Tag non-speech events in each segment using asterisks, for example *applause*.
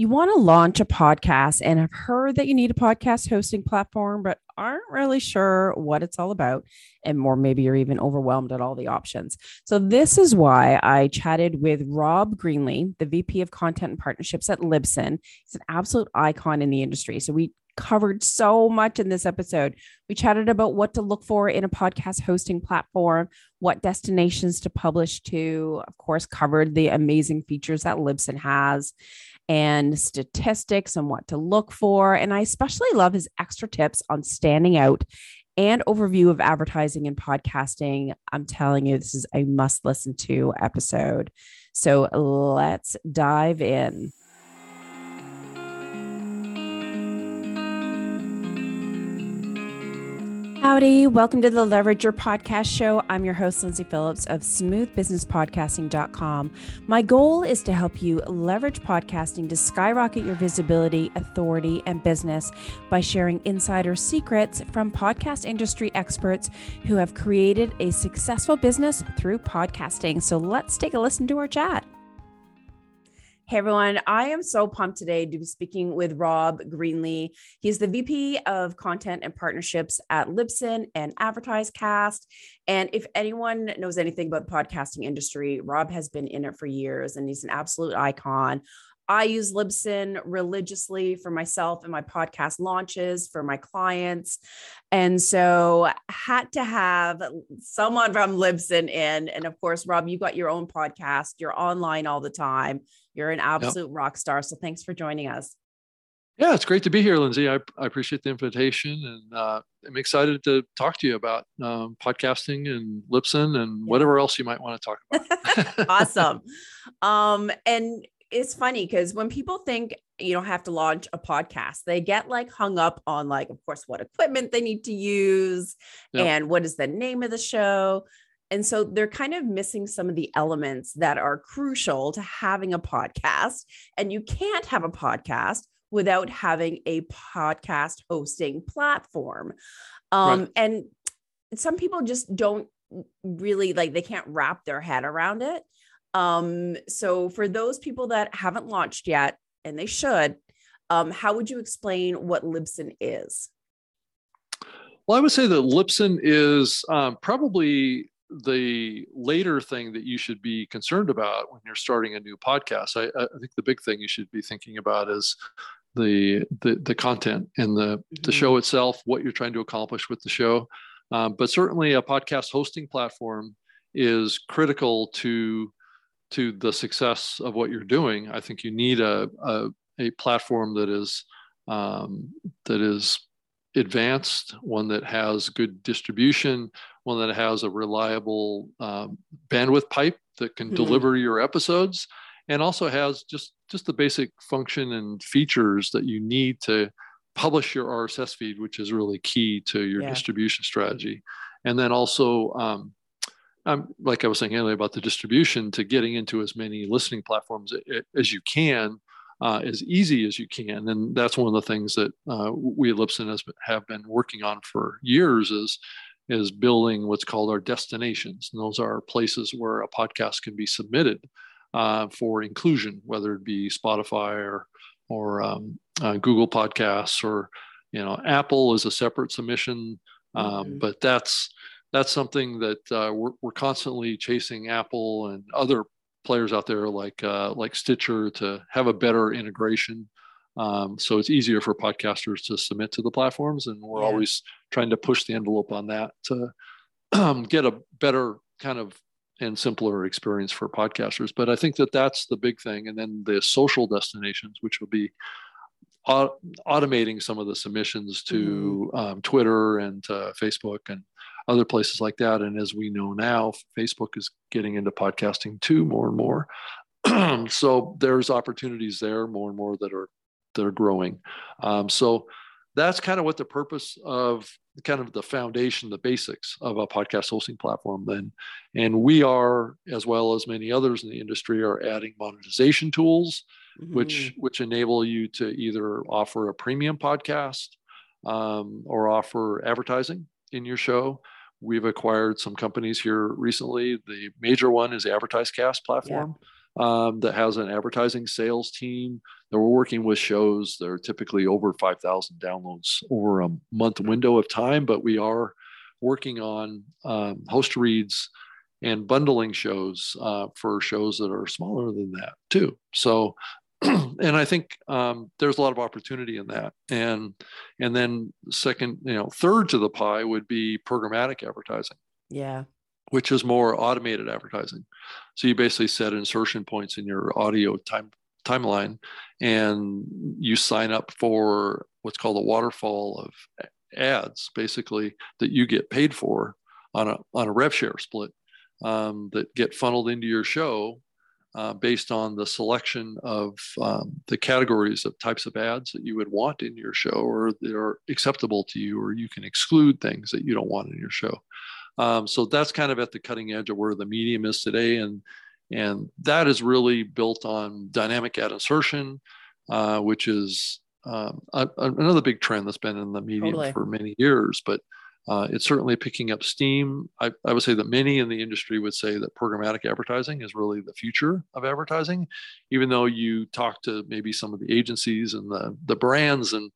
You want to launch a podcast and have heard that you need a podcast hosting platform, but aren't really sure what it's all about. And more, maybe you're even overwhelmed at all the options. So, this is why I chatted with Rob Greenlee, the VP of Content and Partnerships at Libsyn. He's an absolute icon in the industry. So, we covered so much in this episode. We chatted about what to look for in a podcast hosting platform, what destinations to publish to, of course, covered the amazing features that Libsyn has and statistics and what to look for. And I especially love his extra tips on standing out and overview of advertising and podcasting. I'm telling you, this is a must listen to episode. So let's dive in. Howdy, welcome to the Leverage Your Podcast Show. I'm your host, Lindsay Phillips of smoothbusinesspodcasting.com. My goal is to help you leverage podcasting to skyrocket your visibility, authority, and business by sharing insider secrets from podcast industry experts who have created a successful business through podcasting. So let's take a listen to our chat. Hey everyone, I am so pumped today to be speaking with Rob Greenlee. He's the VP of Content and Partnerships at Libsyn and AdvertiseCast. And if anyone knows anything about the podcasting industry, Rob has been in it for years and he's an absolute icon. I use Libsyn religiously for myself and my podcast launches for my clients. And so had to have someone from Libsyn in. And of course, Rob, you got your own podcast, you're online all the time. You're an absolute yep. rock star. So thanks for joining us. Yeah, it's great to be here, Lindsay. I, I appreciate the invitation, and uh, I'm excited to talk to you about um, podcasting and Libsyn and whatever else you might want to talk *laughs* about. awesome. *laughs* Um, and it's funny because when people think you don't have to launch a podcast, they get like hung up on like, of course, what equipment they need to use yep. and what is the name of the show. And so they're kind of missing some of the elements that are crucial to having a podcast. And you can't have a podcast without having a podcast hosting platform. Um, right. And some people just don't really like, they can't wrap their head around it. Um, so for those people that haven't launched yet, and they should, um, how would you explain what Libsyn is? Well, I would say that Libsyn is um, probably the later thing that you should be concerned about when you're starting a new podcast i, I think the big thing you should be thinking about is the the, the content and the mm-hmm. the show itself what you're trying to accomplish with the show um, but certainly a podcast hosting platform is critical to to the success of what you're doing i think you need a a, a platform that is um, that is advanced, one that has good distribution, one that has a reliable um, bandwidth pipe that can mm-hmm. deliver your episodes, and also has just just the basic function and features that you need to publish your RSS feed, which is really key to your yeah. distribution strategy. And then also, um, um, like I was saying earlier about the distribution, to getting into as many listening platforms as you can uh, as easy as you can. And that's one of the things that uh, we at Libsyn has, have been working on for years is, is building what's called our destinations. And those are places where a podcast can be submitted uh, for inclusion, whether it be Spotify or, or um, uh, Google Podcasts or, you know, Apple is a separate submission. Um, mm-hmm. But that's, that's something that uh, we're, we're constantly chasing Apple and other players out there like uh, like Stitcher to have a better integration. Um, so it's easier for podcasters to submit to the platforms, and we're yeah. always trying to push the envelope on that to *clears throat* um, get a better kind of and simpler experience for podcasters. But I think that that's the big thing, and then the social destinations, which will be automating some of the submissions to mm-hmm. um, Twitter and uh, Facebook and other places like that. And as we know now, Facebook is getting into podcasting too more and more. *clears throat* so there's opportunities there more and more that are that are growing. Um, so that's kind of what the purpose of kind of the foundation, the basics of a podcast hosting platform then. And we are, as well as many others in the industry, are adding monetization tools, mm-hmm. which which enable you to either offer a premium podcast um, or offer advertising in your show. We've acquired some companies here recently. The major one is AdvertiseCast platform. um, that has an advertising sales team that we're working with shows that are typically over 5,000 downloads over a month window of time, but we are working on um, host reads and bundling shows uh, for shows that are smaller than that too. So, *clears throat* and I think um, there's a lot of opportunity in that. And and then second, you know, third to the pie would be programmatic advertising. Yeah. Which is more automated advertising. So you basically set insertion points in your audio time timeline, and you sign up for what's called a waterfall of ads, basically that you get paid for on a on a rev share split um, that get funneled into your show uh, based on the selection of um, the categories of types of ads that you would want in your show or that are acceptable to you, or you can exclude things that you don't want in your show. Um, so that's kind of at the cutting edge of where the medium is today, and and that is really built on dynamic ad insertion, uh, which is um, a, another big trend that's been in the medium totally. for many years. But uh, it's certainly picking up steam. I, I, would say that many in the industry would say that programmatic advertising is really the future of advertising, even though you talk to maybe some of the agencies and the, the brands and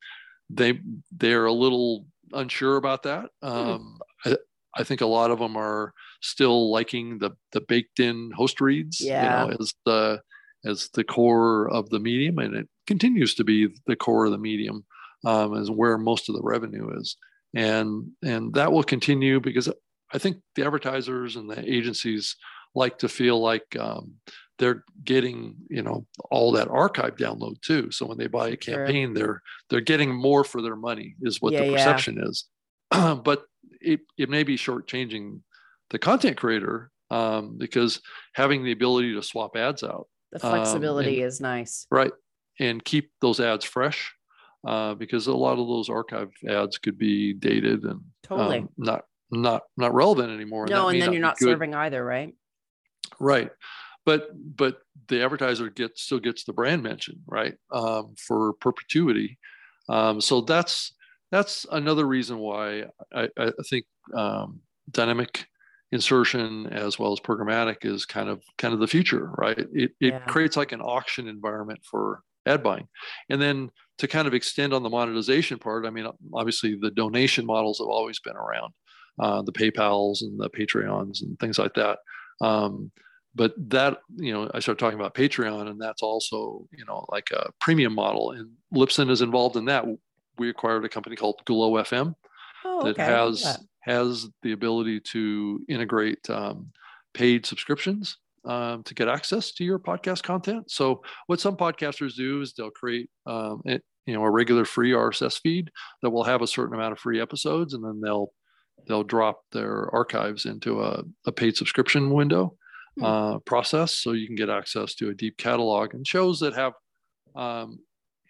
they they're a little unsure about that. Hmm. Um, I, I, think a lot of them are still liking the the baked in host reads yeah. you know, as the as the core of the medium, and it continues to be the core of the medium, um, is where most of the revenue is and and that will continue because I think the advertisers and the agencies like to feel like um, they're getting you know all that archive download too. So when they buy a campaign, they're they're getting more for their money is what yeah, the perception yeah. is. *clears throat* but it it may be shortchanging the content creator um, because having the ability to swap ads out. The flexibility um, and, is nice. Right. And keep those ads fresh uh, because a lot of those archive ads could be dated and totally um, not not not relevant anymore. No, and, and then you're not serving either, right? Right, but but the advertiser gets still gets the brand mention, right, um, for perpetuity. Um, so that's that's another reason why I, I think um, dynamic insertion as well as programmatic is kind of kind of the future, right? It it yeah. creates like an auction environment for ad buying, and then to kind of extend on the monetization part, I mean, obviously the donation models have always been around, uh, the PayPal's and the Patreons and things like that. Um, but that, you know, I started talking about Patreon, and that's also, you know, like a premium model, and Libsyn is involved in that. We acquired a company called Glow FM oh, that has that. has the ability to integrate um, paid subscriptions um, to get access to your podcast content. So what some podcasters do is they'll create um, it, you know a regular free RSS feed that will have a certain amount of free episodes, and then they'll they'll drop their archives into a, a paid subscription window hmm. uh, process, so you can get access to a deep catalog and shows that have um,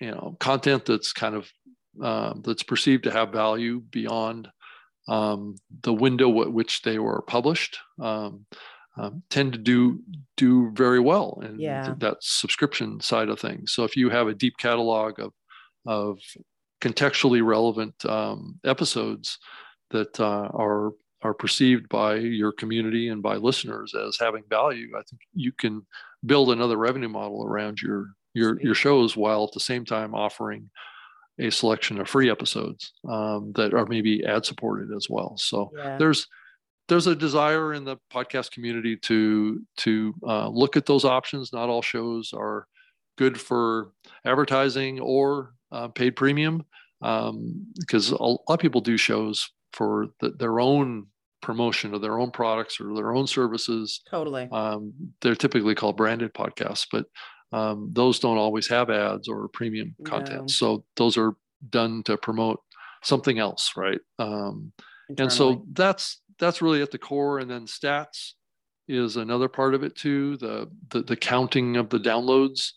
you know content that's kind of uh, that's perceived to have value beyond um, the window at which they were published. Um, um, tend to do do very well in yeah. that subscription side of things. So if you have a deep catalog of of contextually relevant um, episodes that uh, are are perceived by your community and by listeners as having value, I think you can build another revenue model around your your your shows while at the same time offering a selection of free episodes um, that are maybe ad supported as well. So yeah. there's there's a desire in the podcast community to to uh, look at those options. Not all shows are good for advertising or uh, paid premium um, because a lot of people do shows for the, their own promotion of their own products or their own services. Totally. Um, they're typically called branded podcasts, but um, those don't always have ads or premium content. No. So those are done to promote something else, right? Um, and so that's that's really at the core. And then stats is another part of it too. The the, the counting of the downloads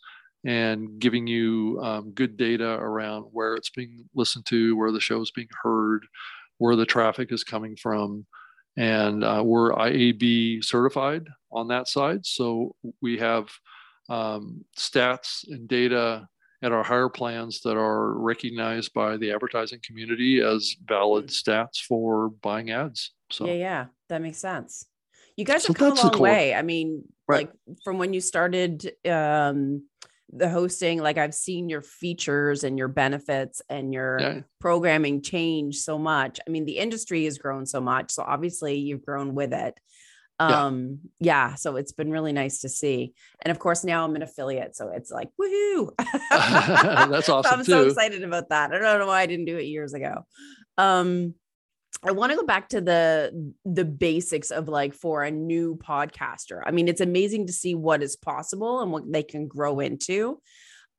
and giving you um, good data around where it's being listened to, where the show is being heard, where the traffic is coming from. And uh, we're IAB certified on that side. So we have um, stats and data at our higher plans that are recognized by the advertising community as valid mm. stats for buying ads. So yeah, yeah, that makes sense. You guys So have come a long way. I mean, Right. like from when you started um the hosting, like I've seen your features and your benefits and your Yeah. programming change so much. I mean, the industry has grown so much. So obviously you've grown with it. Yeah. Um, yeah. So it's been really nice to see. And of course, now I'm an affiliate. So it's like, woohoo. *laughs* That's *laughs* awesome I'm so excited about that. I don't know why I didn't do it years ago. Um, I want to go back to the the basics of like for a new podcaster. I mean, it's amazing to see what is possible and what they can grow into.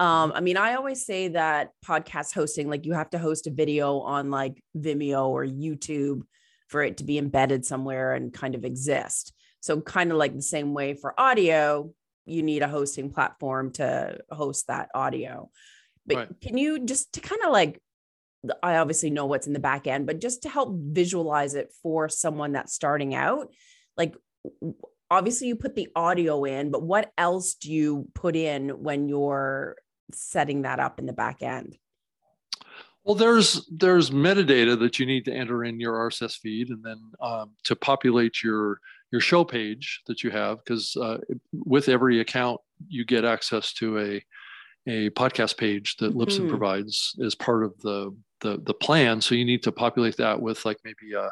Um, I mean, I always say that podcast hosting, like you have to host a video on like Vimeo or YouTube for it to be embedded somewhere and kind of exist. So, kind of like the same way for audio, you need a hosting platform to host that audio. But Right. can you just to kind of like, I obviously know what's in the back end, but just to help visualize it for someone that's starting out, like obviously you put the audio in, but what else do you put in when you're setting that up in the back end? Well, there's there's metadata that you need to enter in your RSS feed, and then um, to populate your your show page that you have, because uh, with every account you get access to a a podcast page that Libsyn Mhm. provides as part of the, the the plan. So you need to populate that with like maybe a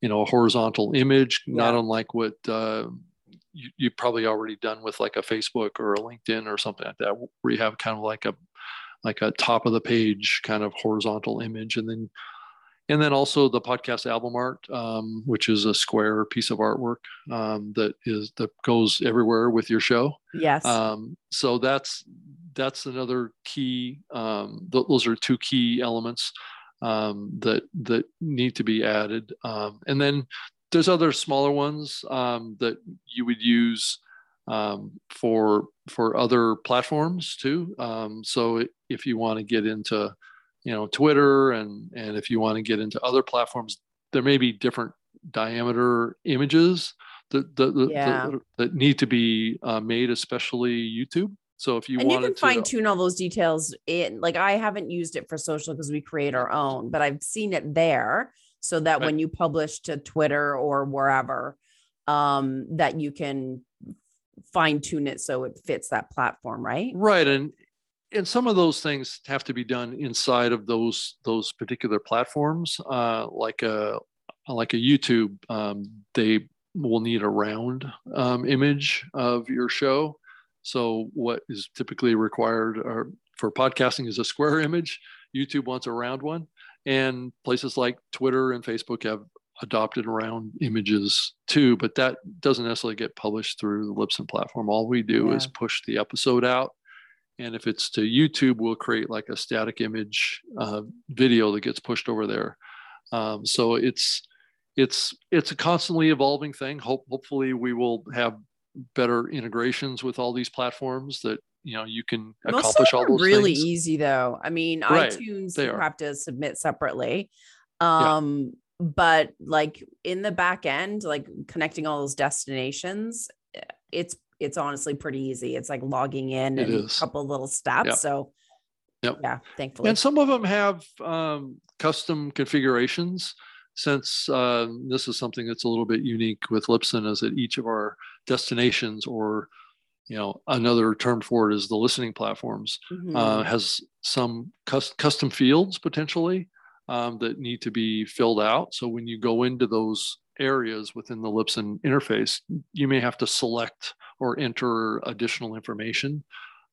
you know a horizontal image, not unlike what uh, you, you've probably already done with like a Facebook or a LinkedIn or something like that, where you have kind of like a like a top of the page kind of horizontal image, and then and then also the podcast album art, um, which is a square piece of artwork um, that is that goes everywhere with your show. Yes. Um, so that's that's another key. Um, th- those are two key elements um, that that need to be added. Um, and then there's other smaller ones um, that you would use um, for for other platforms too. Um, so if you want to get into you know Twitter and and if you want to get into other platforms, there may be different diameter images that that, that- Yeah. that, that need to be uh, made, especially YouTube. So if you and you can to, fine tune all those details in like I haven't used it for social because we create our own, but I've seen it there so that Right. when you publish to Twitter or wherever, um, that you can fine tune it so it fits that platform, right? right and and some of those things have to be done inside of those those particular platforms. Uh, like a like a youtube um, they will need a round um, image of your show. So what is typically required or for podcasting is a square *laughs* image. Youtube wants a round one. And places like twitter and facebook have adopted round images too but that doesn't necessarily get published through the libsyn platform. All we do is push the episode out and if it's to youtube we'll create like a static image uh, video that gets pushed over there um, so it's it's it's a constantly evolving thing Hope, hopefully we will have better integrations with all these platforms that you know you can Most accomplish all those really things easy though. I mean, Right, iTunes they you are. have to submit separately. Um, but like in the back end, like connecting all those destinations, it's it's honestly pretty easy. It's like logging in It and a is. couple little steps. Yep. So Yep. yeah, thankfully. and some of them have um, custom configurations since uh, this is something that's a little bit unique with Libsyn is that each of our destinations or you know another term for it is the listening platforms Mhm. uh, has some cus- custom fields potentially um, that need to be filled out. So when you go into those areas within the Libsyn interface, you may have to select or enter additional information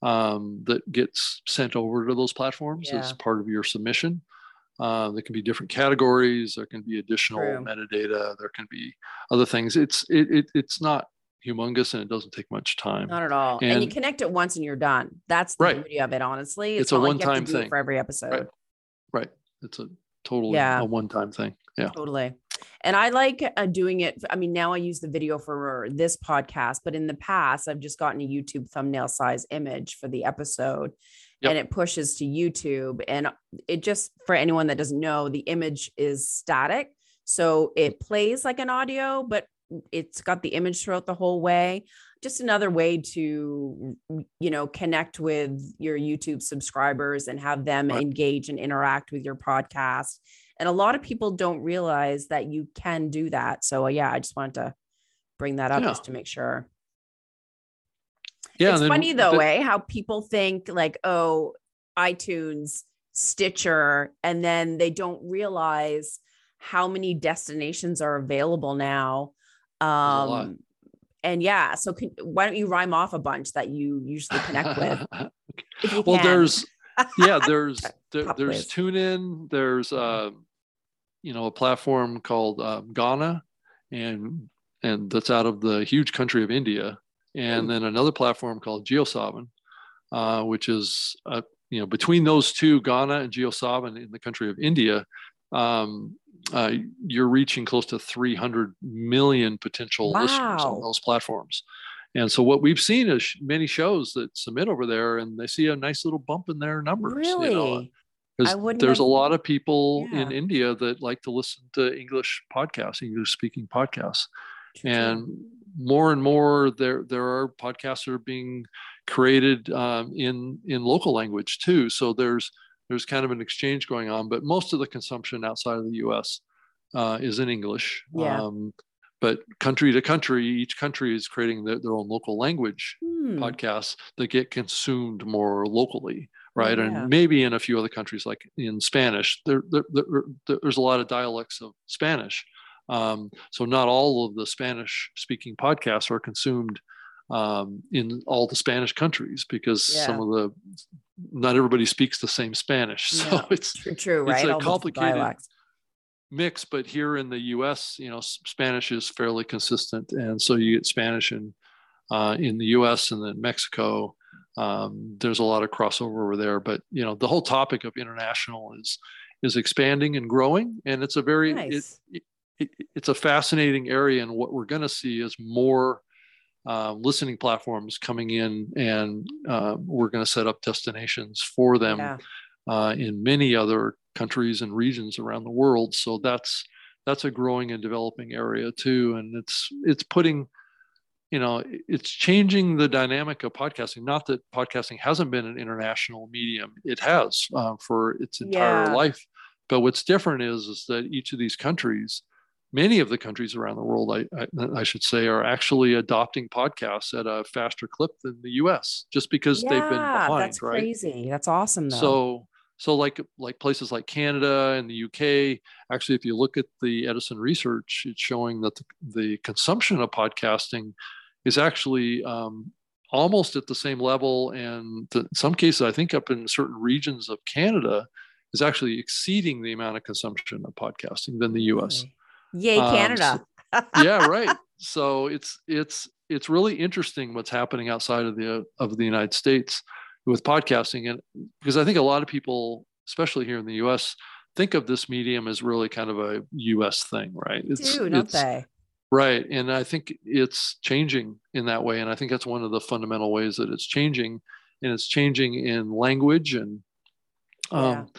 um, that gets sent over to those platforms as part of your submission. Uh, there can be different categories. There can be additional True. metadata. There can be other things. It's it, it it's not humongous and it doesn't take much time. Not at all. And, you connect it once and you're done. That's the Right. beauty of it, honestly. It's a not like you have to one-time do it thing. for every episode. Right. It's a totally Yeah. a one-time thing. Yeah. Totally. And I like uh, doing it. I mean, now I use the video for this podcast, but in the past, I've just gotten a YouTube thumbnail size image for the episode Yep. and it pushes to YouTube. And it just, for anyone that doesn't know, the image is static. So it plays like an audio, but it's got the image throughout the whole way. Just another way to, you know, connect with your YouTube subscribers and have them Right. engage and interact with your podcast. And a lot of people don't realize that you can do that. So uh, yeah, I just wanted to bring that up yeah. just to make sure. Yeah, it's funny though, the, eh? How people think like, oh, iTunes, Stitcher, and then they don't realize how many destinations are available now. Um, and yeah, so can, why don't you rhyme off a bunch that you usually connect with? *laughs* well, there's yeah, there's *laughs* there, there's TuneIn, there's uh, you know a platform called um, Gaana, and and that's out of the huge country of India, and then another platform called JioSaavn, uh, which is uh, you know between those two, Gaana and JioSaavn in the country of India, um, uh, you're reaching close to 300 million potential wow. listeners on those platforms. And so what we've seen is many shows that submit over there and they see a nice little bump in their numbers. Really? You know, there's have... a lot of people yeah. in India that like to listen to English podcasts, English speaking podcasts. True. And more and more there there are podcasts that are being created um, in in local language too. So there's there's kind of an exchange going on, but most of the consumption outside of the U.S. Uh, is in English. Yeah. Um, but country to country, each country is creating their, their own local language hmm. podcasts that get consumed more locally, right? Yeah. And maybe in a few other countries, like in Spanish, there, there, there there's a lot of dialects of Spanish. Um, so not all of the Spanish-speaking podcasts are consumed um, in all the Spanish countries because yeah. some of the not everybody speaks the same Spanish. *laughs* So yeah. it's true, true, right? It's a complicated mix, but here in the U.S., you know, Spanish is fairly consistent, and so you get Spanish in uh, in the U.S. and then Mexico. Um, there's a lot of crossover over there, but you know, the whole topic of international is is expanding and growing, and it's a very nice. it, it, it's a fascinating area, and what we're going to see is more uh, listening platforms coming in, and uh, we're going to set up destinations for them yeah. uh, in many other countries and regions around the world. So that's that's a growing and developing area too, and it's it's putting you know it's changing the dynamic of podcasting not that podcasting hasn't been an international medium it has uh, for its entire yeah. life but what's different is is that each of these countries many of the countries around the world, I, I, I, should say, are actually adopting podcasts at a faster clip than the U.S. just because yeah, they've been behind. That's right? crazy. That's awesome. Though. So, so like like places like Canada and the UK, actually, if you look at the Edison research, it's showing that the, the consumption of podcasting is actually um, almost at the same level, and in some cases, I think up in certain regions of Canada, is actually exceeding the amount of consumption of podcasting than the U.S. Yay, um, Canada. So, yeah, right. So it's it's it's really interesting what's happening outside of the of the United States with podcasting, and because I think a lot of people, especially here in the U.S., think of this medium as really kind of a U.S. thing, right? It's, Do, don't it's, they? Right, and I think it's changing in that way, and I think that's one of the fundamental ways that it's changing, and it's changing in language and, um,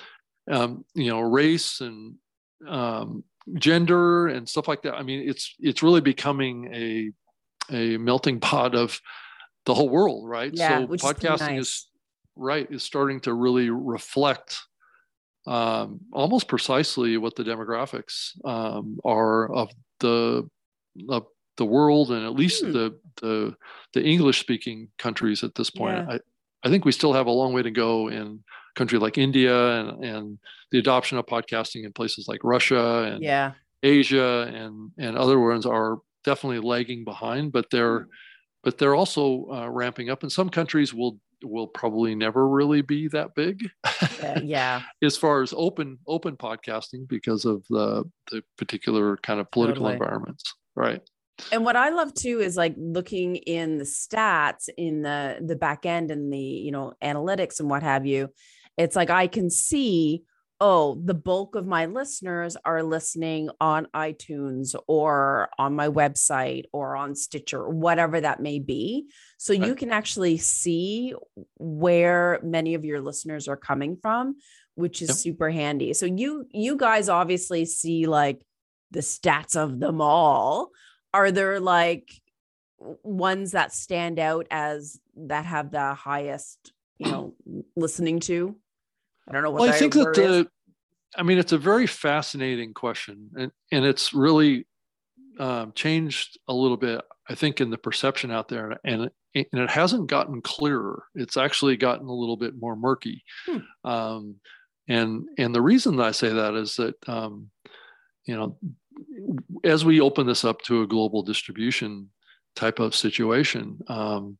yeah. um, you know, race and um, gender and stuff like that. I mean, it's it's really becoming a a melting pot of the whole world, right? Yeah, so podcasting is, nice. is right is starting to really reflect um, almost precisely what the demographics um, are of the of the world and at least hmm. the the the English speaking countries at this point. Yeah. I, I think we still have a long way to go in country like India and, and the adoption of podcasting in places like Russia and yeah. Asia and, and other ones are definitely lagging behind, but they're mm-hmm. but they're also uh, ramping up. And some countries will will probably never really be that big. yeah, yeah. *laughs* as far as open open podcasting because of the the particular kind of political totally. environments, right? and what i love too is like looking in the stats in the the back end and the you know analytics and what have you it's like i can see oh the bulk of my listeners are listening on itunes or on my website or on stitcher whatever that may be so right. you can actually see where many of your listeners are coming from which is yep. super handy so you you guys obviously see like the stats of them all are there like ones that stand out as that have the highest you know *clears throat* listening to i don't know what well, i think that the i mean it's a very fascinating question and and it's really um, changed a little bit, I think, in the perception out there, and and it hasn't gotten clearer. It's actually gotten a little bit more murky. Hmm. Um, and and the reason that I say that is that um, you know, as we open this up to a global distribution type of situation, um,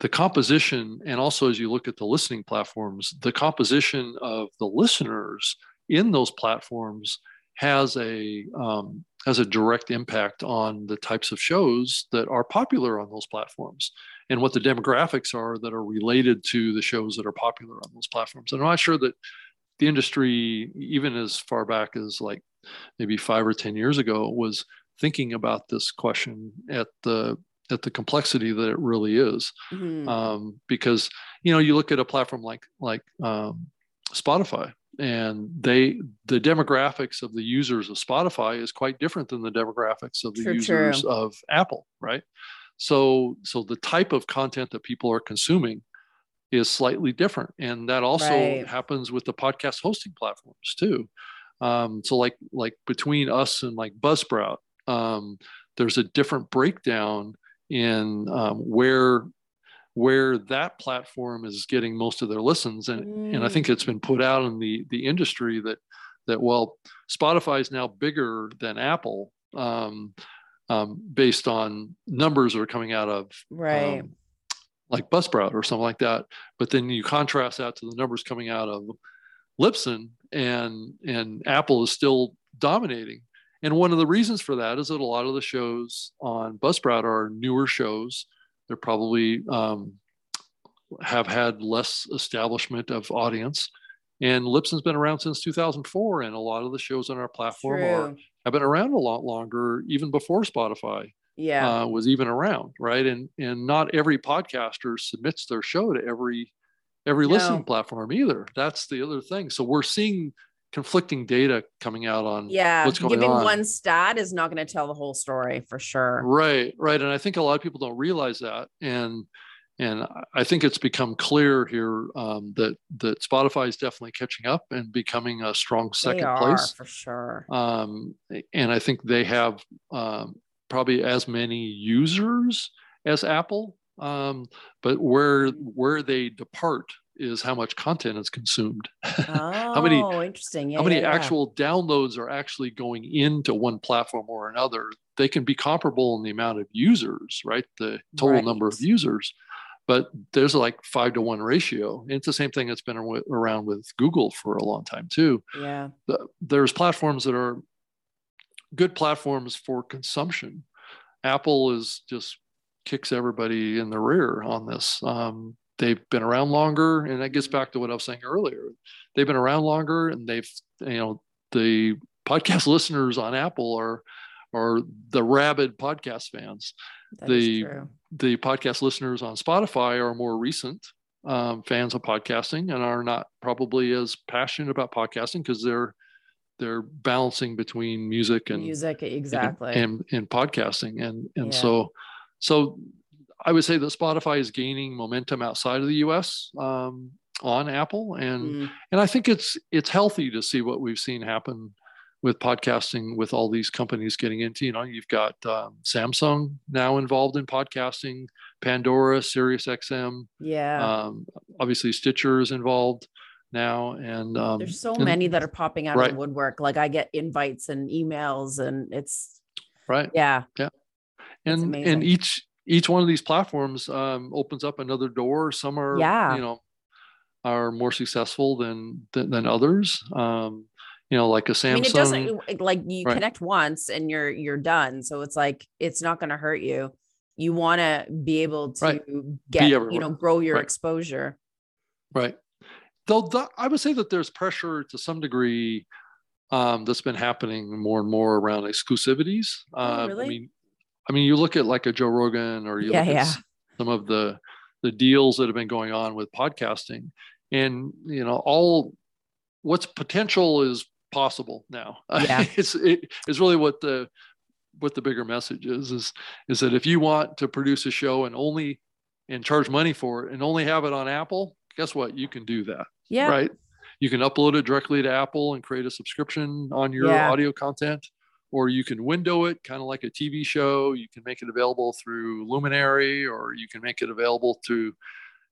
the composition, and also as you look at the listening platforms, the composition of the listeners in those platforms has a um, has a direct impact on the types of shows that are popular on those platforms and what the demographics are that are related to the shows that are popular on those platforms. And I'm not sure that the industry, even as far back as like maybe five or ten years ago, was thinking about this question at the at the complexity that it really is. Mm-hmm. Um, because you know, you look at a platform like like um, Spotify, and they the demographics of the users of Spotify is quite different than the demographics of the true, users true. of Apple, right? So so the type of content that people are consuming is slightly different, and that also right. happens with the podcast hosting platforms too. Um, so like like between us and like Buzzsprout, um, there's a different breakdown in um, where where that platform is getting most of their listens. And mm. and I think it's been put out in the the industry that that well Spotify is now bigger than Apple um, um, based on numbers that are coming out of right. um, like Buzzsprout or something like that. But then you contrast that to the numbers coming out of Libsyn and and Apple is still dominating and one of the reasons for that is that a lot of the shows on Buzzsprout are newer shows they're probably um, have had less establishment of audience. And Libsyn's been around since 2004, and a lot of the shows on our platform are, have been around a lot longer, even before Spotify yeah. Uh, was even around, right? And and not every podcaster submits their show to every every no. listening platform either. That's the other thing. So we're seeing conflicting data coming out on yeah what's going giving on. one stat is not going to tell the whole story for sure right right and i think a lot of people don't realize that and and i think it's become clear here um, that that spotify is definitely catching up and becoming a strong second are, place for sure um, and i think they have um, probably as many users as apple um, but where where they depart is how much content is consumed. Oh, *laughs* how many interesting. Yeah, how many yeah, actual yeah. downloads are actually going into one platform or another? They can be comparable in the amount of users, right? The total right. number of users, but there's like five to one ratio. And it's the same thing that's been around with Google for a long time too. Yeah. There's platforms that are good platforms for consumption. Apple is just kicks everybody in the rear on this. Um, they've been around longer and that gets back to what i was saying earlier. They've been around longer and they've you know the podcast *laughs* listeners on apple are are the rabid podcast fans. That the the podcast listeners on spotify are more recent um, fans of podcasting and are not probably as passionate about podcasting because they're they're balancing between music and music exactly. and, and, and podcasting. And and yeah. so so I would say that Spotify is gaining momentum outside of the U.S. Um, on Apple, and mm. and I think it's it's healthy to see what we've seen happen with podcasting with all these companies getting into. You know, you've got um, Samsung now involved in podcasting, Pandora, SiriusXM. Yeah. Um, obviously, Stitcher is involved now, and um, there's so and, many that are popping out right. of the woodwork. Like I get invites and emails, and it's right. Yeah. Yeah. And and each each one of these platforms um, opens up another door. Some are, yeah. you know, are more successful than than, than others. Um, you know, like a Samsung. I mean, it doesn't like you right. connect once and you're you're done. So it's like it's not going to hurt you. You want to be able to right. get you know grow your right. exposure. Right. Though the, I would say that there's pressure to some degree um, that's been happening more and more around exclusivities. Oh, uh, really? I mean, I mean, you look at like a Joe Rogan or you yeah, look yeah. at some of the the deals that have been going on with podcasting, and you know, all what's potential is possible now. *laughs* Yeah. it's it's really what the what the bigger message is is is that if you want to produce a show and only and charge money for it and only have it on Apple, guess what? You can do that. Yeah. Right. You can upload it directly to Apple and create a subscription on your yeah. audio content or you can window it kind of like a TV show. You can make it available through Luminary, or you can make it available through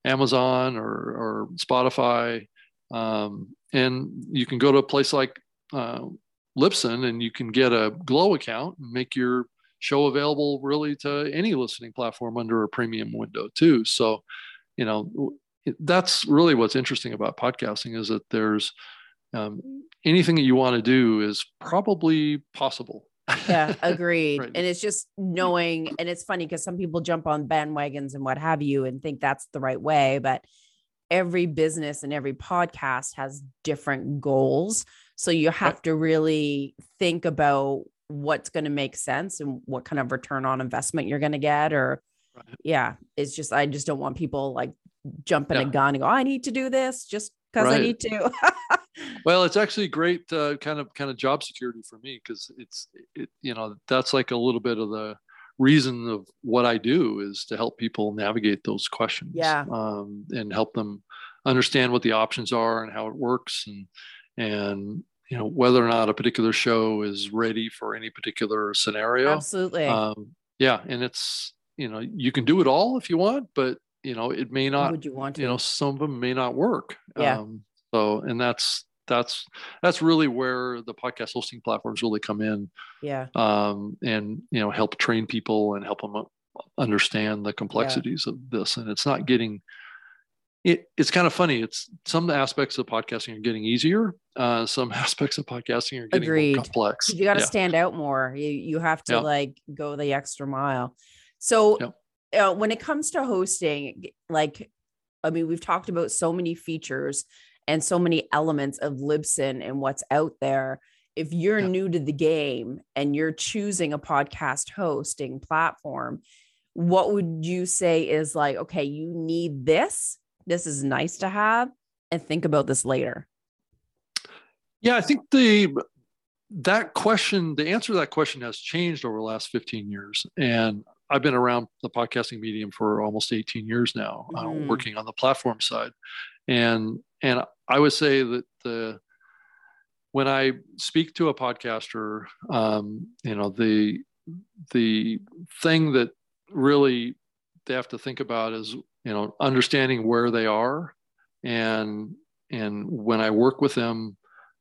Amazon or, or Spotify. Um, and you can go to a place like uh, Libsyn and you can get a Glow account and make your show available really to any listening platform under a premium window too. So, you know, that's really what's interesting about podcasting is that there's um, anything that you want to do is probably possible. yeah, *laughs* agreed. right. And it's just knowing, and it's funny because some people jump on bandwagons and what have you and think that's the right way, but every business and every podcast has different goals. So you have right. to really think about what's going to make sense and what kind of return on investment you're going to get or right. yeah it's just i just don't want people like jumping yeah. a gun and go oh, i need to do this just because i need to *laughs* well it's actually great uh, kind of kind of job security for me because it's it, you know that's like a little bit of the reason of what i do is to help people navigate those questions yeah. um, and help them understand what the options are and how it works and and you know whether or not a particular show is ready for any particular scenario. Absolutely. Um, yeah and it's you know you can do it all if you want but you know it may not would you want to you know some of them may not work. Yeah. Um, so and that's that's that's really where the podcast hosting platforms really come in yeah um and you know help train people and help them understand the complexities yeah. of this and it's not getting it, it's kind of funny. It's some aspects of podcasting are getting easier. Uh, some *laughs* aspects of podcasting are getting Agreed. more complex. You got to yeah. stand out more. You you have to yeah. like go the extra mile. So yeah. uh, when it comes to hosting, like I mean, we've talked about so many features and so many elements of Libsyn and what's out there. If you're new to the game and you're choosing a podcast hosting platform, what would you say is like, okay, you need this this is nice to have and think about this later? Yeah, I think the that question, the answer to that question has changed over the last 15 years. And I've been around the podcasting medium for almost 18 years now, mm. uh, working on the platform side. And and I would say that the when I speak to a podcaster, um, you know, the the thing that really they have to think about is you know understanding where they are and and when i work with them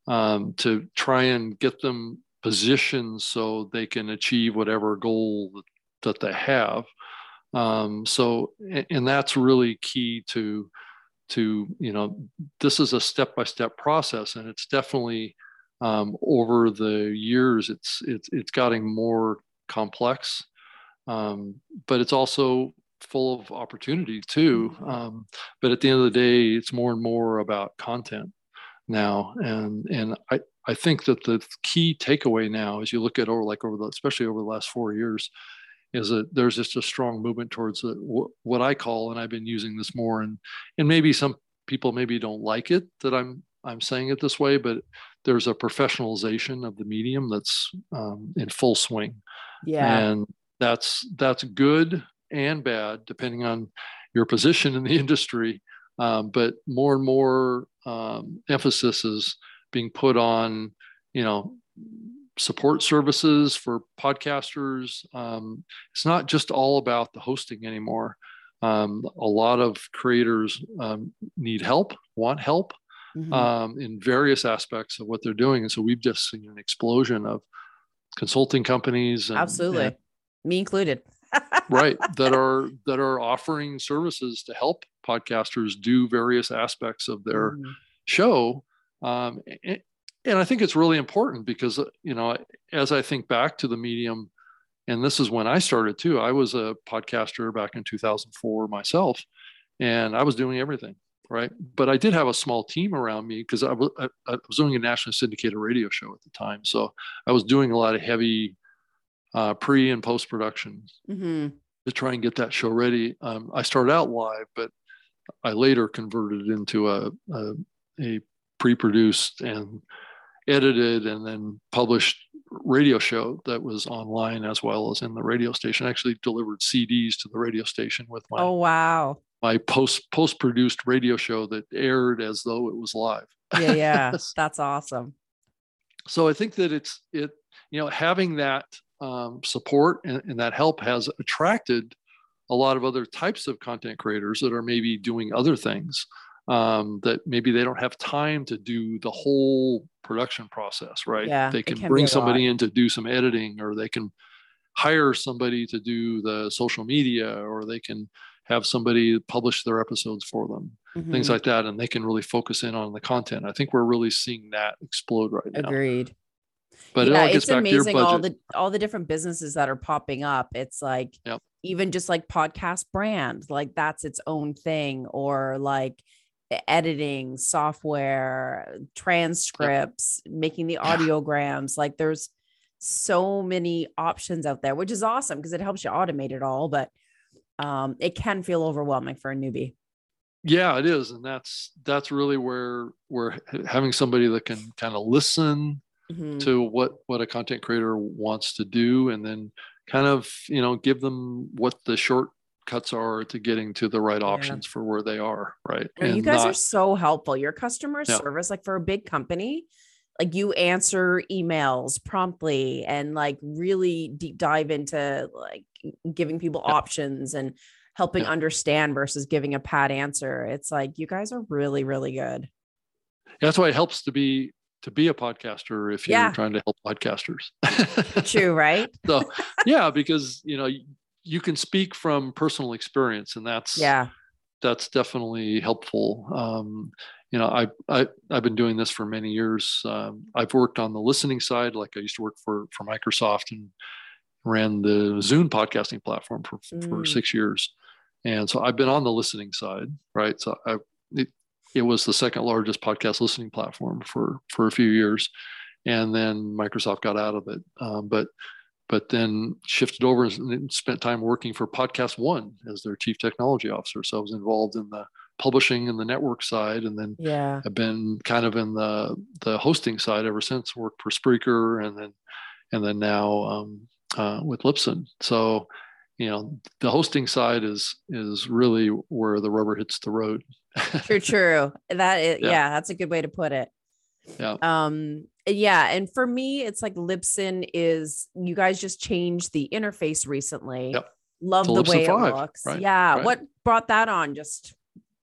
um, to try and get them positioned so they can achieve whatever goal that, they have. Um, so and that's really key to to you know this is a step-by-step process and it's definitely um, over the years it's it's it's getting more complex um, but it's also full of opportunity too. Mm-hmm. Um, but at the end of the day, it's more and more about content now. And and I, I think that the key takeaway now, as you look at over like over the especially over the last four years, is that there's just a strong movement towards what I call, and I've been using this more, and and maybe some people maybe don't like it that I'm I'm saying it this way, but there's a professionalization of the medium that's um, in full swing. Yeah, and that's that's good and bad, depending on your position in the *laughs* industry. Um, but more and more um, emphasis is being put on, you know, support services for podcasters. Um, it's not just all about the hosting anymore. Um, a lot of creators um, need help, want help mm-hmm. Um, in various aspects of what they're doing. And so we've just seen an explosion of consulting companies. And, Absolutely. And, Me included *laughs* right that are that are offering services to help podcasters do various aspects of their mm. show um, and, i think it's really important because you know as i think back to the medium and this is when i started too i was a podcaster back in 2004 myself and i was doing everything right but i did have a small team around me because I was doing a nationally syndicated radio show at the time so i was doing a lot of heavy uh, pre and post production mm-hmm. to try and get that show ready. Um, I started out live, but I later converted it into a, a, a pre-produced and edited and then published radio show that was online as well as in the radio station. I actually delivered CDs to the radio station with my oh wow my post post produced radio show that aired as though it was live. Yeah, yeah, *laughs* that's awesome. So I think that it's it you know having that um, support and, and that help has attracted a lot of other types of content creators that are maybe doing other things um, that maybe they don't have time to do the whole production process, right? Yeah, they can can bring somebody in to do some editing, or they can hire somebody to do the social media, or they can have somebody publish their episodes for them, things Mhm. like that, and they can really focus in on the content. I think we're really seeing that explode right now. Agreed. But yeah, gets it's back to your amazing all the all the different businesses that are popping up. It's like Yep. even just like podcast brand, like that's its own thing, or like editing software, transcripts, making the audiograms. Like there's so many options out there, which is awesome because it helps you automate it all, but um it can feel overwhelming for a newbie. yeah it is and that's that's really where we're having somebody that can kind of listen Mhm. to what what a content creator wants to do and then kind of you know give them what the shortcuts are to getting to the right Yeah. options for where they are right you And guys are so helpful. Your customer Yeah. service, like for a big company, like you answer emails promptly and like really deep dive into like giving people Yeah. options and helping Yeah. understand versus giving a pat answer. It's like you guys are really, really good. that's why it helps to be to be a podcaster if you're Yeah. trying to help podcasters True, right? *laughs* so yeah because you know you, can speak from personal experience and that's Yeah. that's definitely helpful. Um, you know, I, I I've been doing this for many years. Um, I've worked on the listening side, like I used to work for for Microsoft and ran the Zune podcasting platform for for Mm. six years, and so I've been on the listening side, right? So I it, it was the second largest podcast listening platform for for a few years, and then Microsoft got out of it, um, but but then shifted over and spent time working for Podcast One as their chief technology officer. So I was involved in the publishing and the network side, and then Yeah. I've been kind of in the the hosting side ever since. Worked for Spreaker, and then and then now um, uh, with Libsyn. So you know the hosting side is is really where the rubber hits the road. True, true. That is, *laughs* Yeah. yeah, that's a good way to put it. Yeah. Um, yeah, and for me, it's like Libsyn is you guys just changed the interface recently. Yep. Love the Libsyn way 5, it looks. right, Yeah. right. What brought that on? Just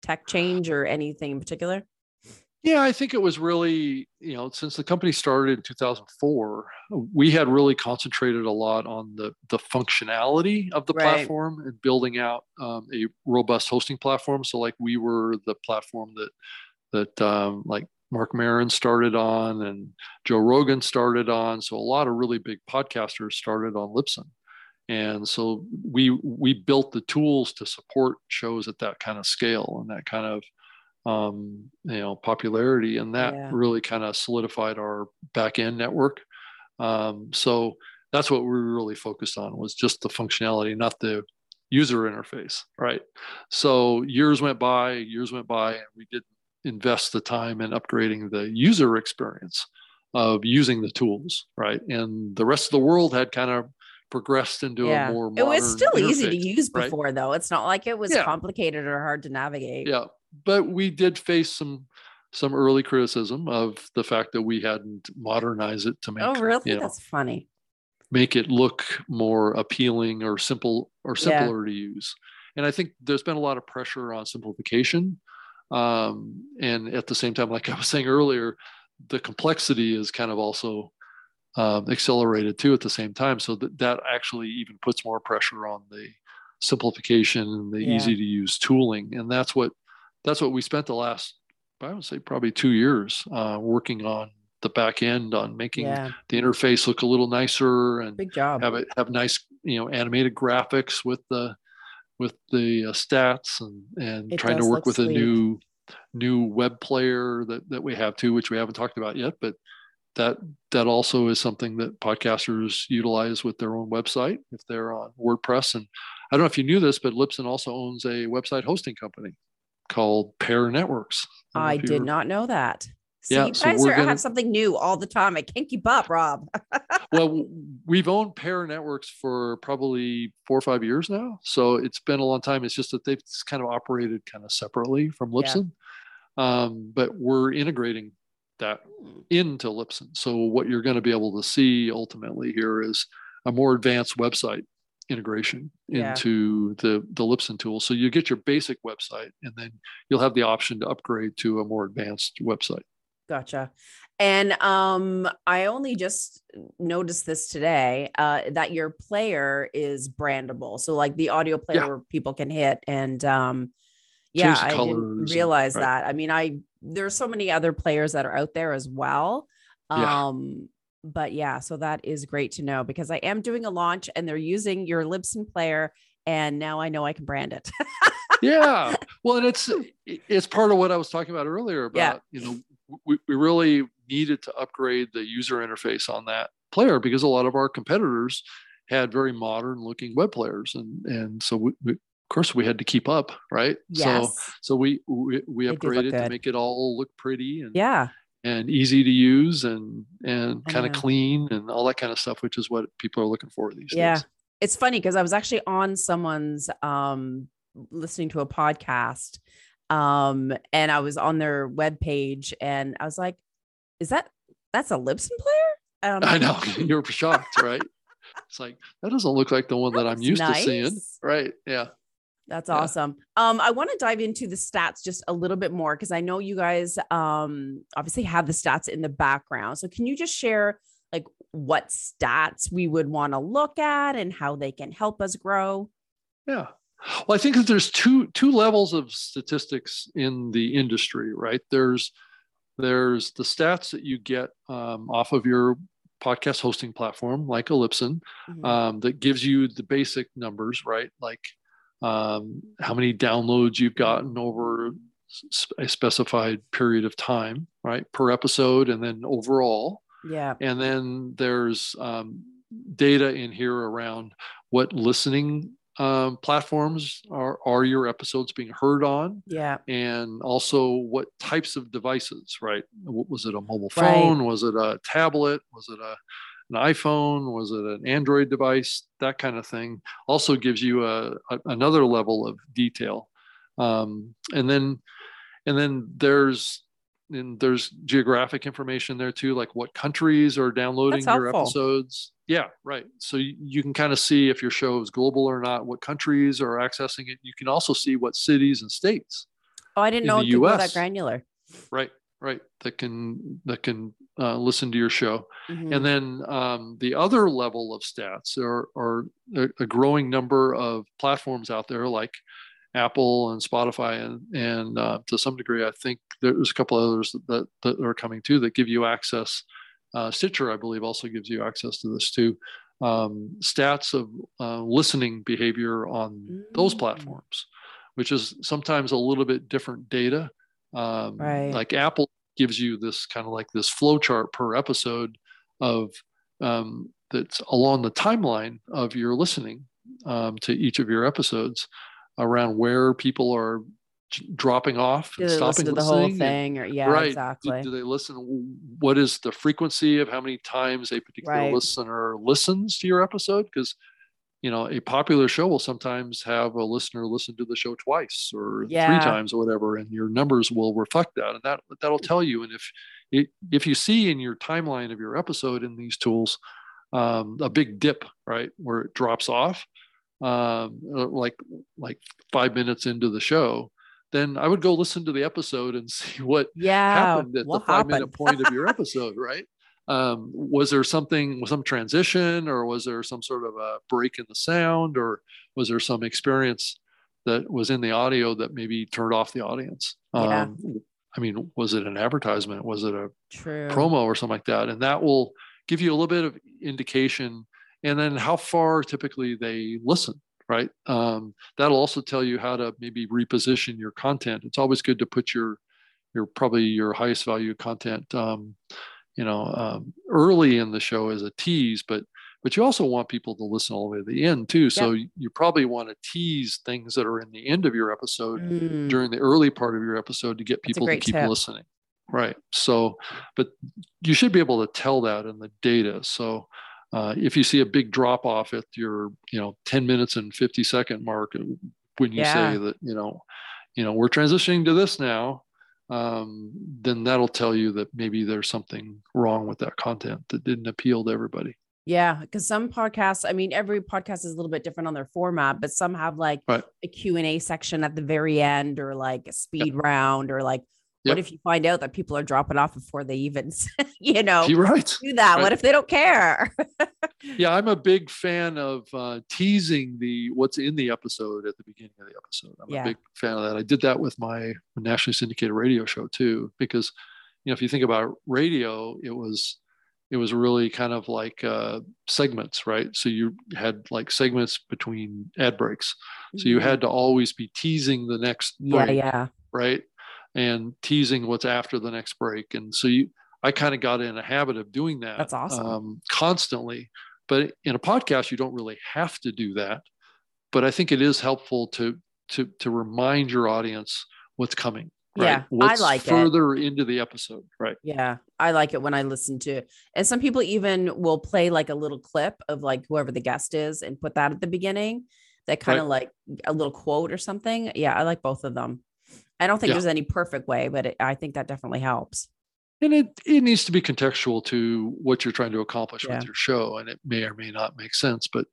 tech change or anything in particular? Yeah, I think it was really, you know, since the company started in 2004, we had really concentrated a lot on the the functionality of the Right. platform and building out um, a robust hosting platform. So, like, we were the platform that that um, like Marc Maron started on and Joe Rogan started on. So, a lot of really big podcasters started on Libsyn, and so we we built the tools to support shows at that kind of scale and that kind of um, you know popularity, and that Yeah. really kind of solidified our back end network. Um, so that's what we really focused on was just the functionality, not the user interface, right? So years went by, years went by, and we didn't invest the time in upgrading the user experience of using the tools, right? And the rest of the world had kind of progressed into yeah. a more it was still easy to use right? before though. It's not like it was Yeah. complicated or hard to navigate. Yeah, but we did face some some early criticism of the fact that we hadn't modernized it to make Oh, really? you know, That's funny. make it look more appealing or simple or Yeah. simpler to use. And I think there's been a lot of pressure on simplification. Um, and at the same time, like I was saying earlier, the complexity is kind of also um, accelerated too at the same time. So that, that actually even puts more pressure on the simplification and the Yeah. easy to use tooling. And that's what that's what we spent the last, I would say probably two years uh, working on the back end on making Yeah. the interface look a little nicer and Big job. have it have nice you know animated graphics with the with the uh, stats and and It trying to work with a new new web player that that we have too which we haven't talked about yet but that that also is something that podcasters utilize with their own website if they're on WordPress and I don't know if you knew this but Libsyn also owns a website hosting company called Pair Networks don't I did not know that. See, Yeah, you so guys we're are, gonna- have something new all the time. I can't keep up, Rob. *laughs* well, we've owned Pair Networks for probably four or five years now. So it's been a long time. It's just that they've kind of operated kind of separately from Yeah. Libsyn. Um, but we're integrating that hmm. into Libsyn. So what you're going to be able to see ultimately here is a more advanced website integration yeah. into the the Libsyn tool. So you get your basic website, and then you'll have the option to upgrade to a more advanced website. Gotcha. And um, I only just noticed this today uh, that your player is brandable. So like the audio player yeah. where people can hit and um, yeah, I didn't realize and, right. that. I mean, I there's so many other players that are out there as well. Um, yeah. but yeah, so that is great to know because I am doing a launch and they're using your Libsyn player, and now I know I can brand it. *laughs* yeah, well, and it's it's part of what I was talking about earlier about yeah. you know we, we really needed to upgrade the user interface on that player because a lot of our competitors had very modern looking web players and and so we, we, of course we had to keep up right yes. so so we we, we upgraded to make it all look pretty and yeah and easy to use and and kind of clean and all that kind of stuff which is what people are looking for these days. yeah. days it's funny because i was actually on someone's um listening to a podcast um and i was on their web page and i was like is that that's a Libsyn player i know *laughs* you're shocked right it's like that doesn't look like the one that, that i'm used nice. to seeing right yeah that's yeah. awesome. Um, I want to dive into the stats just a little bit more because I know you guys um obviously have the stats in the background. So can you just share like what stats we would want to look at and how they can help us grow? Yeah. Well, I think that there's two two levels of statistics in the industry, right? There's there's the stats that you get um, off of your podcast hosting platform like Libsyn mm-hmm. um, that gives you the basic numbers, right? Like um, how many downloads you've gotten over a specified period of time, right, per episode, and then overall. Yeah. And then there's um, data in here around what listening um, platforms are, are your episodes being heard on? Yeah. And also what types of devices, right? Was it a mobile phone? Right. Was it a tablet? Was it a an iPhone? Was it an Android device? That kind of thing also gives you a, a another level of detail. Um, and then and then there's and there's geographic information there too, like what countries are downloading your episodes. Yeah, right. So you, you can kind of see if your show is global or not, what countries are accessing it. You can also see what cities and states. Oh, I didn't know it could that granular. Right, right. That can that can uh, listen to your show. Mm-hmm. And then um, the other level of stats are, are a growing number of platforms out there like Apple and Spotify, and, and uh, to some degree, I think there's a couple others that, that are coming too that give you access. Uh, Stitcher, I believe, also gives you access to this too. Um, stats of uh, listening behavior on those mm. platforms, which is sometimes a little bit different data. Um, right. Like Apple gives you this kind of like this flow chart per episode of um, that's along the timeline of your listening um, to each of your episodes around where people are dropping off do they stopping listen to the whole thing or yeah right. exactly do, do, they listen what is the frequency of how many times a particular right. listener listens to your episode because you know, a popular show will sometimes have a listener listen to the show twice or yeah. three times or whatever, and your numbers will reflect that, and that that'll tell you. And if it, if you see in your timeline of your episode in these tools um, a big dip, right, where it drops off, um, uh, like like five minutes into the show, then I would go listen to the episode and *laughs* see what yeah, happened at the five minute *laughs* point of your episode, right? um, was there something some transition or was there some sort of a break in the sound or was there some experience that was in the audio that maybe turned off the audience yeah. um, i mean was it an advertisement was it a True. promo or something like that and that will give you a little bit of indication and then how far typically they listen right? Um, that'll also tell you how to maybe reposition your content. It's always good to put your your probably your highest value content um, you know um, early in the show as a tease but but you also want people to listen all the way to the end too. So you probably want to tease things that are in the end of your episode mm. during the early part of your episode to get people to keep tip. listening right? So but you should be able to tell that in the data. So uh, if you see a big drop off at your you know 10 minutes and 50 second mark uh, when you yeah. say that you know you know we're transitioning to this now um, then that'll tell you that maybe there's something wrong with that content that didn't appeal to everybody. Yeah, because some podcasts, I mean, every podcast is a little bit different on their format, but some have like right. a Q&A section at the very end or like a speed yep. round or like what if you find out that people are dropping off before they even, *laughs* you know, You're right. do that? Right. What if they don't care? *laughs* yeah, I'm a big fan of uh, teasing the what's in the episode at the beginning of the episode. I'm yeah. a big fan of that. I did that with my nationally syndicated radio show too, because you know if you think about radio, it was it was really kind of like uh, segments, right? So you had like segments between ad breaks, so you mm-hmm. had to always be teasing the next yeah, yeah, right and teasing what's after the next break. And so you, I kind of got in a habit of doing that. That's awesome. Um, constantly. But in a podcast, you don't really have to do that. But I think it is helpful to to to remind your audience what's coming. Right? Yeah, what's I like further it. into the episode. Right. Yeah, I like it when I listen to it. And some people even will play like a little clip of like whoever the guest is and put that at the beginning. That kind of right. like a little quote or something. Yeah, I like both of them. I don't think yeah. there's any perfect way, but it, I think that definitely helps. And it, it needs to be contextual to what you're trying to accomplish yeah. with your show. And it may or may not make sense. But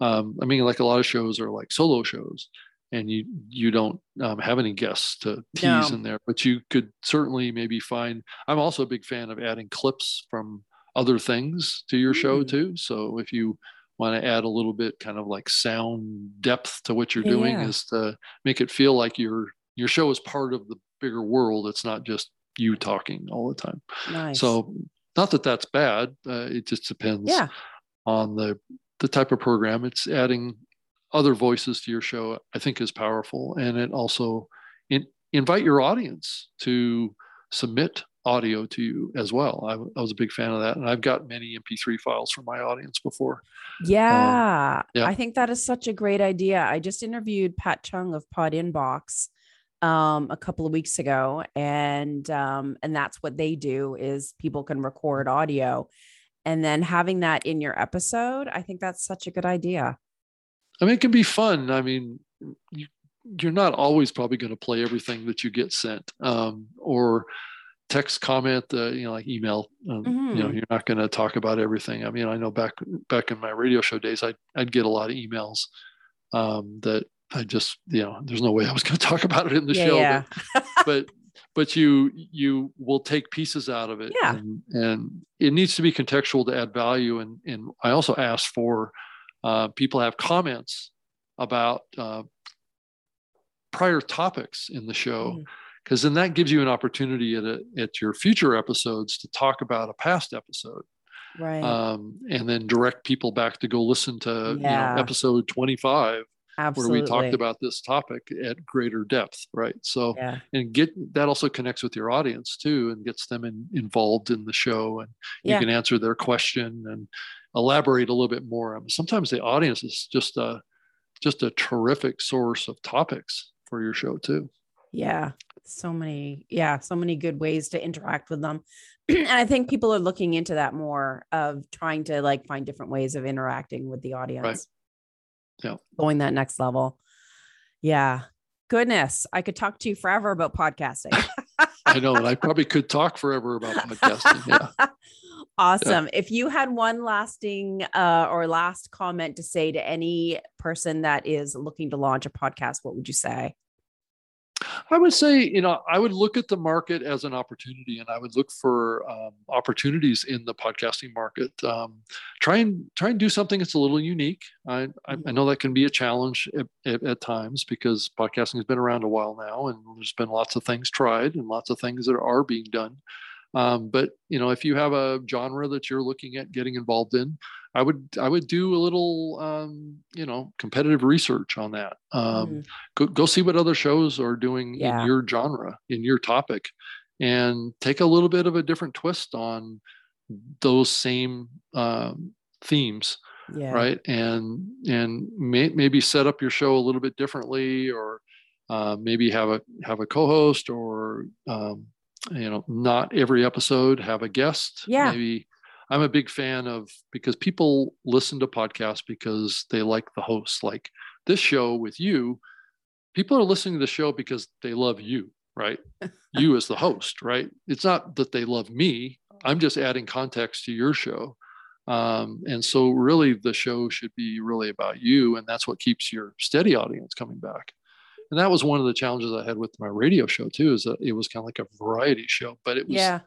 um, I mean, like a lot of shows are like solo shows and you you don't um, have any guests to tease no. in there but you could certainly maybe find i'm also a big fan of adding clips from other things to your mm. show too so if you want to add a little bit kind of like sound depth to what you're doing yeah. is to make it feel like you're your show is part of the bigger world. It's not just you talking all the time. Nice. So, not that that's bad. Uh, it just depends yeah. on the the type of program. It's adding other voices to your show. I think is powerful, and it also in, invite your audience to submit audio to you as well. I, I, was a big fan of that, and I've got many MP3 files from my audience before. Yeah, um, yeah, I think that is such a great idea. I just interviewed Pat Chung of Pod Inbox um, a couple of weeks ago, and um, and that's what they do is people can record audio, and then having that in your episode. I think that's such a good idea. I mean, it can be fun. I mean, you, you're not always probably going to play everything that you get sent, um, or text comment, uh, you know, like email. Um, mm-hmm. You know, mm-hmm. you're not going to talk about everything. I mean, I know back back in my radio show days, I'd I'd get a lot of emails um, that I just, you know, there's no way I was going *laughs* to talk about it in the yeah, show. Yeah. But, *laughs* but, but you you will take pieces out of it. Yeah. And, and it needs to be contextual to add value. And and I also ask for uh, people have comments about uh, prior topics in the show. Mm because then that gives you an opportunity at, a, at your future episodes to talk about a past episode right um, and then direct people back to go listen to yeah. you know, episode 25 Absolutely. where we talked about this topic at greater depth, right? So, yeah. and get that also connects with your audience too, and gets them in, involved in the show, and you yeah. can answer their question and elaborate a little bit more. I mean, sometimes the audience is just a just a terrific source of topics for your show too. Yeah, so many, yeah, so many good ways to interact with them. *clears throat* and I think people are looking into that more of trying to like find different ways of interacting with the audience. Right yeah. going that next level. Yeah. Goodness i could talk to you forever about podcasting. *laughs* I know and i probably could talk forever about podcasting yeah. *laughs* Awesome. Yeah. if you had one lasting uh, or last comment to say to any person that is looking to launch a podcast what would you say I would say, you know, I would look at the market as an opportunity, and I would look for um, opportunities in the podcasting market. Um, try and try and do something that's a little unique. I, I, I know that can be a challenge at, at, at, times because podcasting has been around a while now, and there's been lots of things tried and lots of things that are being done. Um, but you know, if you have a genre that you're looking at getting involved in, I would I would do a little um, you know competitive research on that. Um, mm. go, go see what other shows are doing yeah. in your genre, in your topic, and take a little bit of a different twist on those same um, themes. Yeah. Right. And and may, maybe set up your show a little bit differently, or uh, maybe have a have a co-host, or um, you know, not every episode have a guest. Yeah. Maybe I'm a big fan of because people listen to podcasts because they like the host. Like this show with you, people are listening to the show because they love you. right? *laughs* you as the host, right? It's not that they love me. I'm just adding context to your show. Um, and so really the show should be really about you. And that's what keeps your steady audience coming back. And that was one of the challenges I had with my radio show too, is that it was kind of like a variety show, but it was Yeah.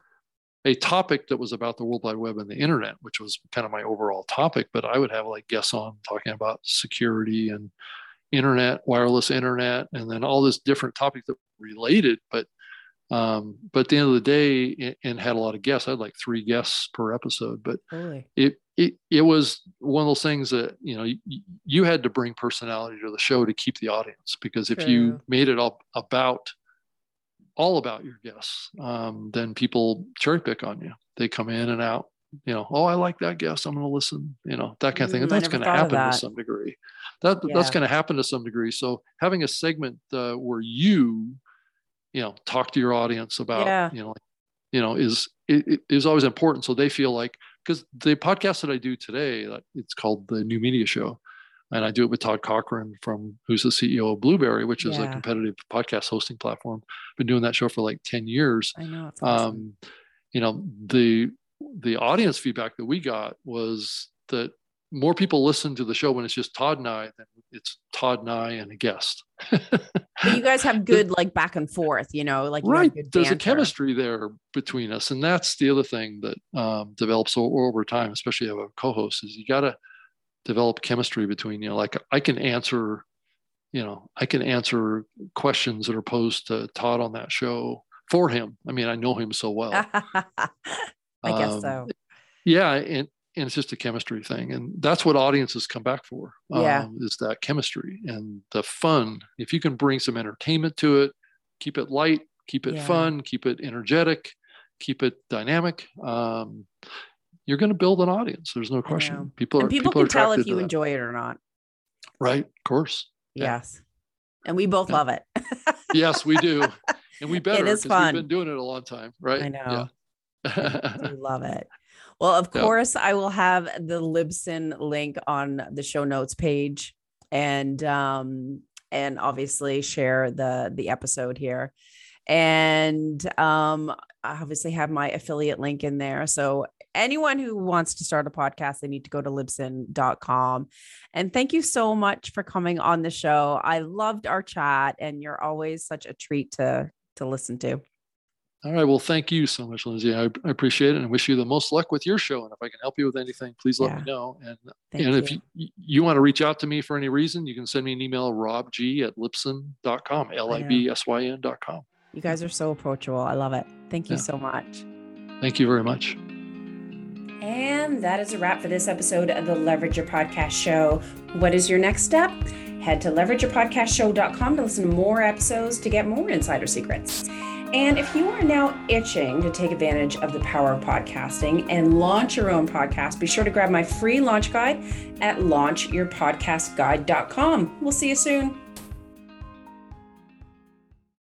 a topic that was about the World Wide Web and the internet, which was kind of my overall topic. But I would have like guests on talking about security and internet, wireless internet, and then all this different topics that were related. But um, but at the end of the day, and had a lot of guests. I had like three guests per episode, but Totally. it it it was one of those things that you know you, you had to bring personality to the show to keep the audience because if you made it all about all about your guests um, then people cherry pick on you they come in and out you know oh i like that guest i'm going to listen you know that kind of thing and Mm, that's going to happen to some degree that Yeah. that's going to happen to some degree so having a segment uh, where you you know talk to your audience about Yeah. you know like, you know is it, it is always important so they feel like because the podcast that I do today, it's called the New Media Show, and I do it with Todd Cochran from who's the CEO of Blubrry, which is a competitive podcast hosting platform. Been doing that show for like ten years. I know. It's awesome. Um, you know the the audience feedback that we got was that more people listen to the show when it's just Todd and I than it's Todd and I and a guest. you guys have *laughs* good like back and forth, you know, like you right there's a chemistry there between us and that's the other thing that um, develops over time especially of a co-host is you got to develop chemistry between you know like i can answer you know i can answer questions that are posed to todd on that show for him i mean i know him so well *laughs* I guess Um, so. yeah and and it's just a chemistry thing and that's what audiences come back for Yeah. um, is that chemistry and the fun if you can bring some entertainment to it keep it light keep it Yeah. fun keep it energetic keep it dynamic um, you're going to build an audience there's no question people are And people people can tell if you enjoy it or not. right of course Yeah. Yes. And we both love it. *laughs* yes we do and we better is 'cause fun. we've been doing it a long time right I know. Yeah. love it. Well, of course, I will have the Libsyn link on the show notes page and um and obviously share the the episode here. And um I obviously have my affiliate link in there. So anyone who wants to start a podcast, they need to go to libsyn.com. And thank you so much for coming on the show. I loved our chat and you're always such a treat to to listen to. All right. Well, thank you so much, Lindsay. I, I appreciate it and I wish you the most luck with your show. And if I can help you with anything, please let Yeah. me know. And Thank and you. if you, you want to reach out to me for any reason, you can send me an email, robg at libsyn.com, L I B S Y N.com. You guys are so approachable. I love it. Thank you Yeah. so much. Thank you very much. And that is a wrap for this episode of the Leverage Your Podcast Show. What is your next step? Head to leverageyourpodcastshow.com to listen to more episodes to get more insider secrets. And if you are now itching to take advantage of the power of podcasting and launch your own podcast, be sure to grab my free launch guide at launchyourpodcastguide.com. We'll see you soon.